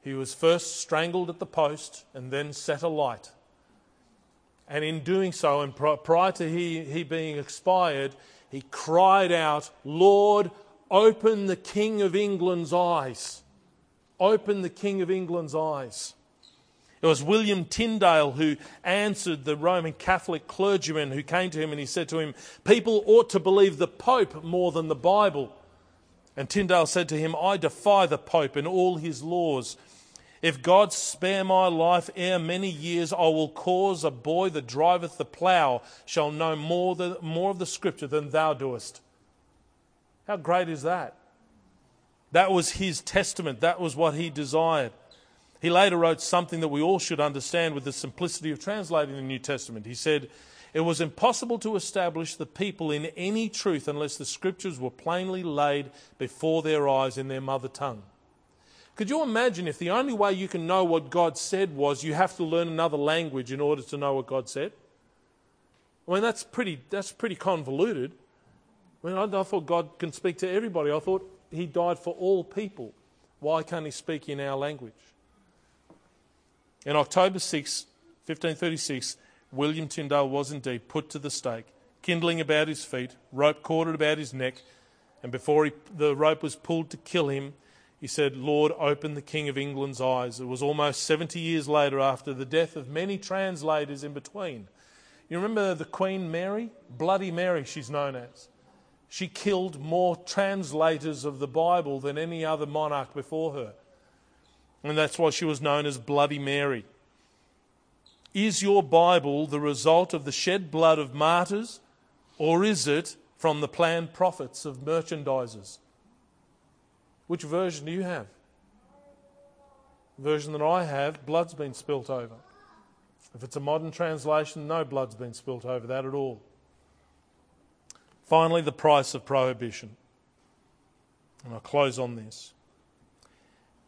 He was first strangled at the post and then set alight. And in doing so, and prior to he, he being expired, he cried out, Lord, open the King of England's eyes. Open the King of England's eyes. It was William Tyndale who answered the Roman Catholic clergyman who came to him and he said to him, People ought to believe the Pope more than the Bible. And Tyndale said to him, I defy the Pope and all his laws. If God spare my life ere many years, I will cause a boy that driveth the plough shall know more, more of the scripture than thou doest. How great is that? That was his testament. That was what he desired. He later wrote something that we all should understand with the simplicity of translating the New Testament. He said, It was impossible to establish the people in any truth unless the scriptures were plainly laid before their eyes in their mother tongue. Could you imagine if the only way you can know what God said was you have to learn another language in order to know what God said? I mean, that's pretty, that's pretty convoluted. I, I thought God can speak to everybody. I thought He died for all people. Why can't He speak in our language? In October 6, 1536, William Tyndale was indeed put to the stake, kindling about his feet, rope corded about his neck, and before he, the rope was pulled to kill him, he said, Lord, open the King of England's eyes. It was almost 70 years later, after the death of many translators in between. You remember the Queen Mary? Bloody Mary, she's known as. She killed more translators of the Bible than any other monarch before her. And that's why she was known as Bloody Mary. Is your Bible the result of the shed blood of martyrs, or is it from the planned profits of merchandisers? Which version do you have? The version that I have, blood's been spilt over. If it's a modern translation, no blood's been spilt over that at all. Finally, the price of prohibition. And I'll close on this.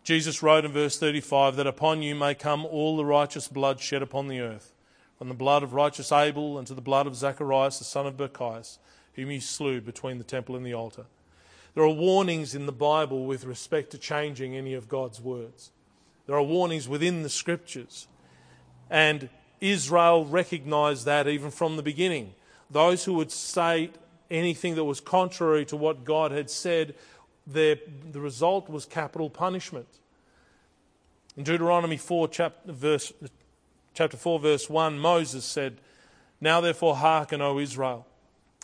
Jesus wrote in verse 35 that upon you may come all the righteous blood shed upon the earth, from the blood of righteous Abel unto the blood of Zacharias the son of Barachias, whom you slew between the temple and the altar. There are warnings in the Bible with respect to changing any of God's words. There are warnings within the scriptures. And Israel recognized that even from the beginning. Those who would say anything that was contrary to what God had said, the result was capital punishment. In Deuteronomy 4, chapter, verse, chapter 4, verse 1, Moses said, Now therefore hearken, O Israel,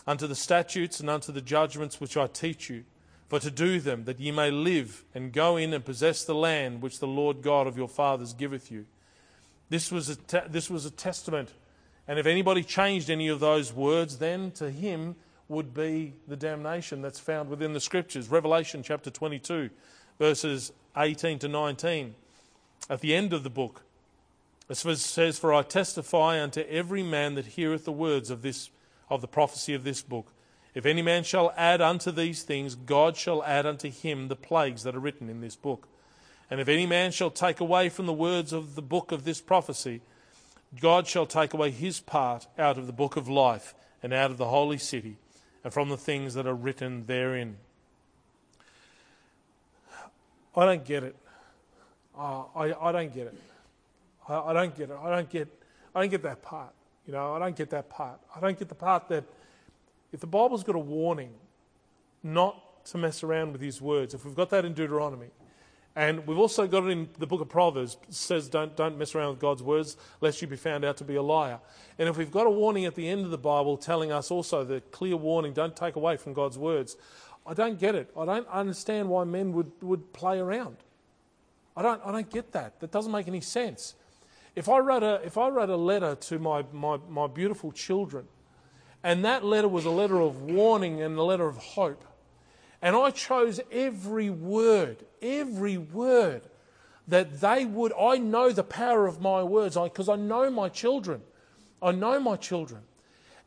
unto the statutes and unto the judgments which I teach you for to do them, that ye may live and go in and possess the land which the Lord God of your fathers giveth you. This was a, te- this was a testament. And if anybody changed any of those words, then to him would be the damnation that's found within the scriptures. Revelation chapter 22, verses 18 to 19. At the end of the book, it says, For I testify unto every man that heareth the words of, this, of the prophecy of this book if any man shall add unto these things, God shall add unto him the plagues that are written in this book. And if any man shall take away from the words of the book of this prophecy, God shall take away his part out of the book of life and out of the holy city and from the things that are written therein. I don't get it. Uh, I, I don't get it. I, I don't get it. I don't get, I don't get that part. You know, I don't get that part. I don't get the part that if the Bible's got a warning not to mess around with his words, if we've got that in Deuteronomy, and we've also got it in the book of Proverbs, says don't, don't mess around with God's words, lest you be found out to be a liar. And if we've got a warning at the end of the Bible telling us also the clear warning, don't take away from God's words, I don't get it. I don't understand why men would, would play around. I don't, I don't get that. That doesn't make any sense. If I wrote a, if I wrote a letter to my, my, my beautiful children, and that letter was a letter of warning and a letter of hope. And I chose every word, every word that they would. I know the power of my words because I, I know my children. I know my children.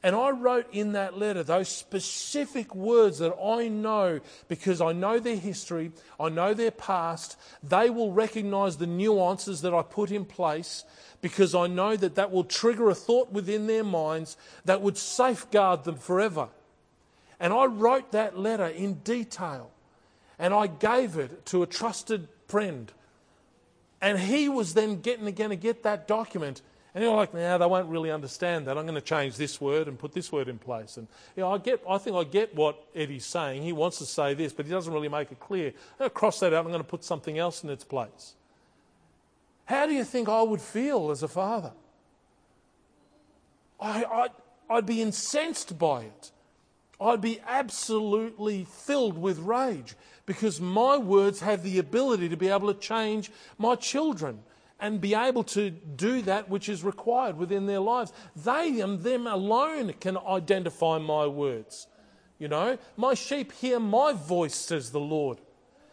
And I wrote in that letter those specific words that I know because I know their history, I know their past. They will recognize the nuances that I put in place because I know that that will trigger a thought within their minds that would safeguard them forever. And I wrote that letter in detail and I gave it to a trusted friend. And he was then getting going to get that document and you're like, now they won't really understand that. I'm going to change this word and put this word in place. And you know, I get, I think I get what Eddie's saying. He wants to say this, but he doesn't really make it clear. I'm going to cross that out. I'm going to put something else in its place. How do you think I would feel as a father? I, I, I'd be incensed by it. I'd be absolutely filled with rage because my words have the ability to be able to change my children and be able to do that which is required within their lives. They and them alone can identify my words. You know, my sheep hear my voice, says the Lord,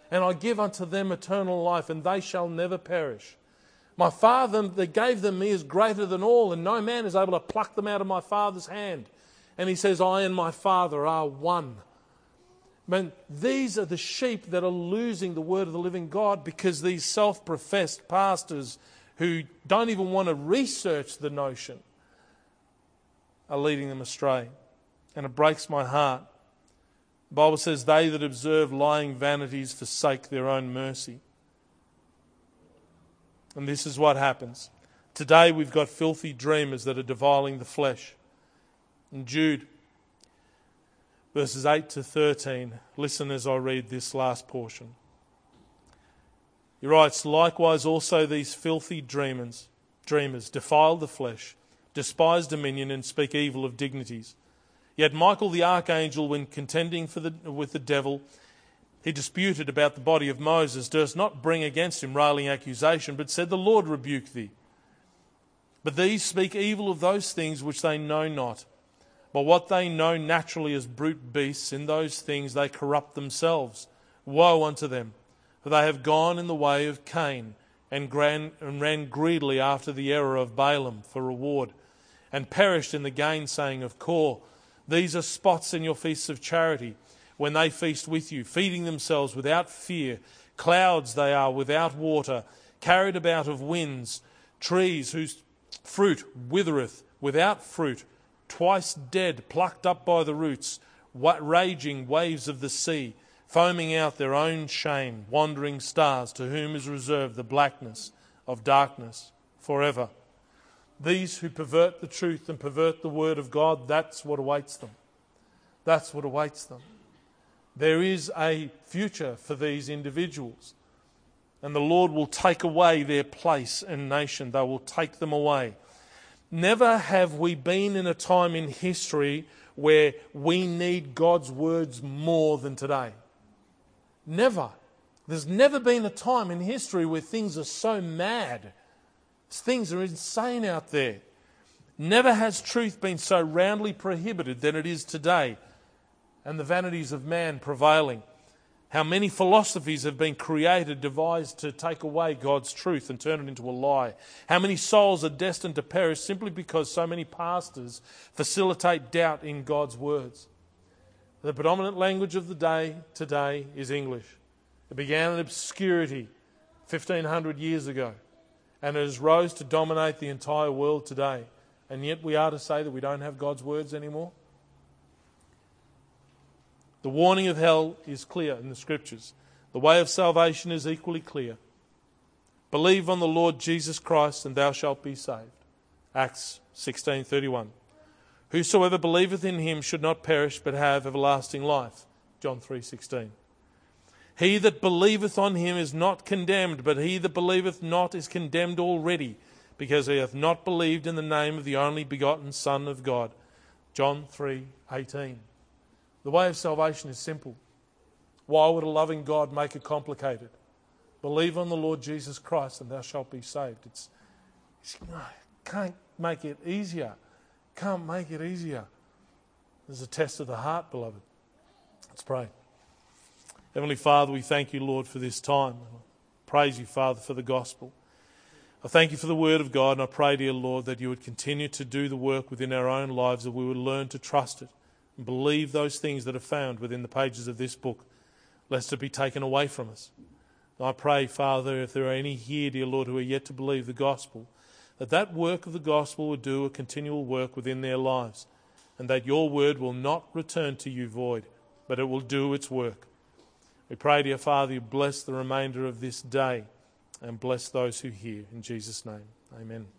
and I give unto them eternal life, and they shall never perish. My Father that gave them me is greater than all, and no man is able to pluck them out of my Father's hand. And he says, I and my Father are one. Man, these are the sheep that are losing the word of the living God because these self professed pastors who don't even want to research the notion are leading them astray. And it breaks my heart. The Bible says, They that observe lying vanities forsake their own mercy. And this is what happens. Today we've got filthy dreamers that are defiling the flesh. And Jude verses 8 to 13. Listen as I read this last portion. He writes, Likewise also these filthy dreamers, dreamers defile the flesh, despise dominion, and speak evil of dignities. Yet Michael the archangel, when contending the, with the devil, he disputed about the body of Moses, durst not bring against him railing accusation, but said, The Lord rebuke thee. But these speak evil of those things which they know not but what they know naturally as brute beasts, in those things they corrupt themselves. Woe unto them! For they have gone in the way of Cain, and, ran, greedily after the error of Balaam for reward, and perished in the gainsaying of Core. These are spots in your feasts of charity, when they feast with you, feeding themselves without fear. Clouds they are without water, carried about of winds, trees whose fruit withereth, without fruit twice dead, plucked up by the roots, raging waves of the sea, foaming out their own shame, wandering stars, to whom is reserved the blackness of darkness forever. These who pervert the truth and pervert the word of God, that's what awaits them. That's what awaits them. There is a future for these individuals. And the Lord will take away their place and nation. They will take them away. Never have we been in a time in history where we need God's words more than today. Never. There's never been a time in history where things are so mad. Things are insane out there. Never has truth been so roundly prohibited than it is today, and the vanities of man prevailing how many philosophies have been created, devised to take away God's truth and turn it into a lie. How many souls are destined to perish simply because so many pastors facilitate doubt in God's words. The predominant language of the day today is English. It began in obscurity 1500 years ago and it has rose to dominate the entire world today. And yet we are to say that we don't have God's words anymore. The warning of hell is clear in the scriptures. The way of salvation is equally clear. Believe on the Lord Jesus Christ and thou shalt be saved. Acts 16:31. Whosoever believeth in him should not perish but have everlasting life. John 3:16. He that believeth on him is not condemned, but he that believeth not is condemned already, because he hath not believed in the name of the only begotten Son of God. John 3:18. The way of salvation is simple. Why would a loving God make it complicated? Believe on the Lord Jesus Christ and thou shalt be saved. It's, it's can't make it easier. Can't make it easier. There's a test of the heart, beloved. Let's pray. Heavenly Father, we thank you, Lord, for this time. Praise you, Father, for the gospel. I thank you for the word of God, and I pray, dear Lord, that you would continue to do the work within our own lives, that we would learn to trust it and believe those things that are found within the pages of this book, lest it be taken away from us. I pray, Father, if there are any here, dear Lord, who are yet to believe the gospel, that that work of the gospel would do a continual work within their lives, and that your word will not return to you void, but it will do its work. We pray, dear Father, you bless the remainder of this day and bless those who hear. In Jesus' name, amen.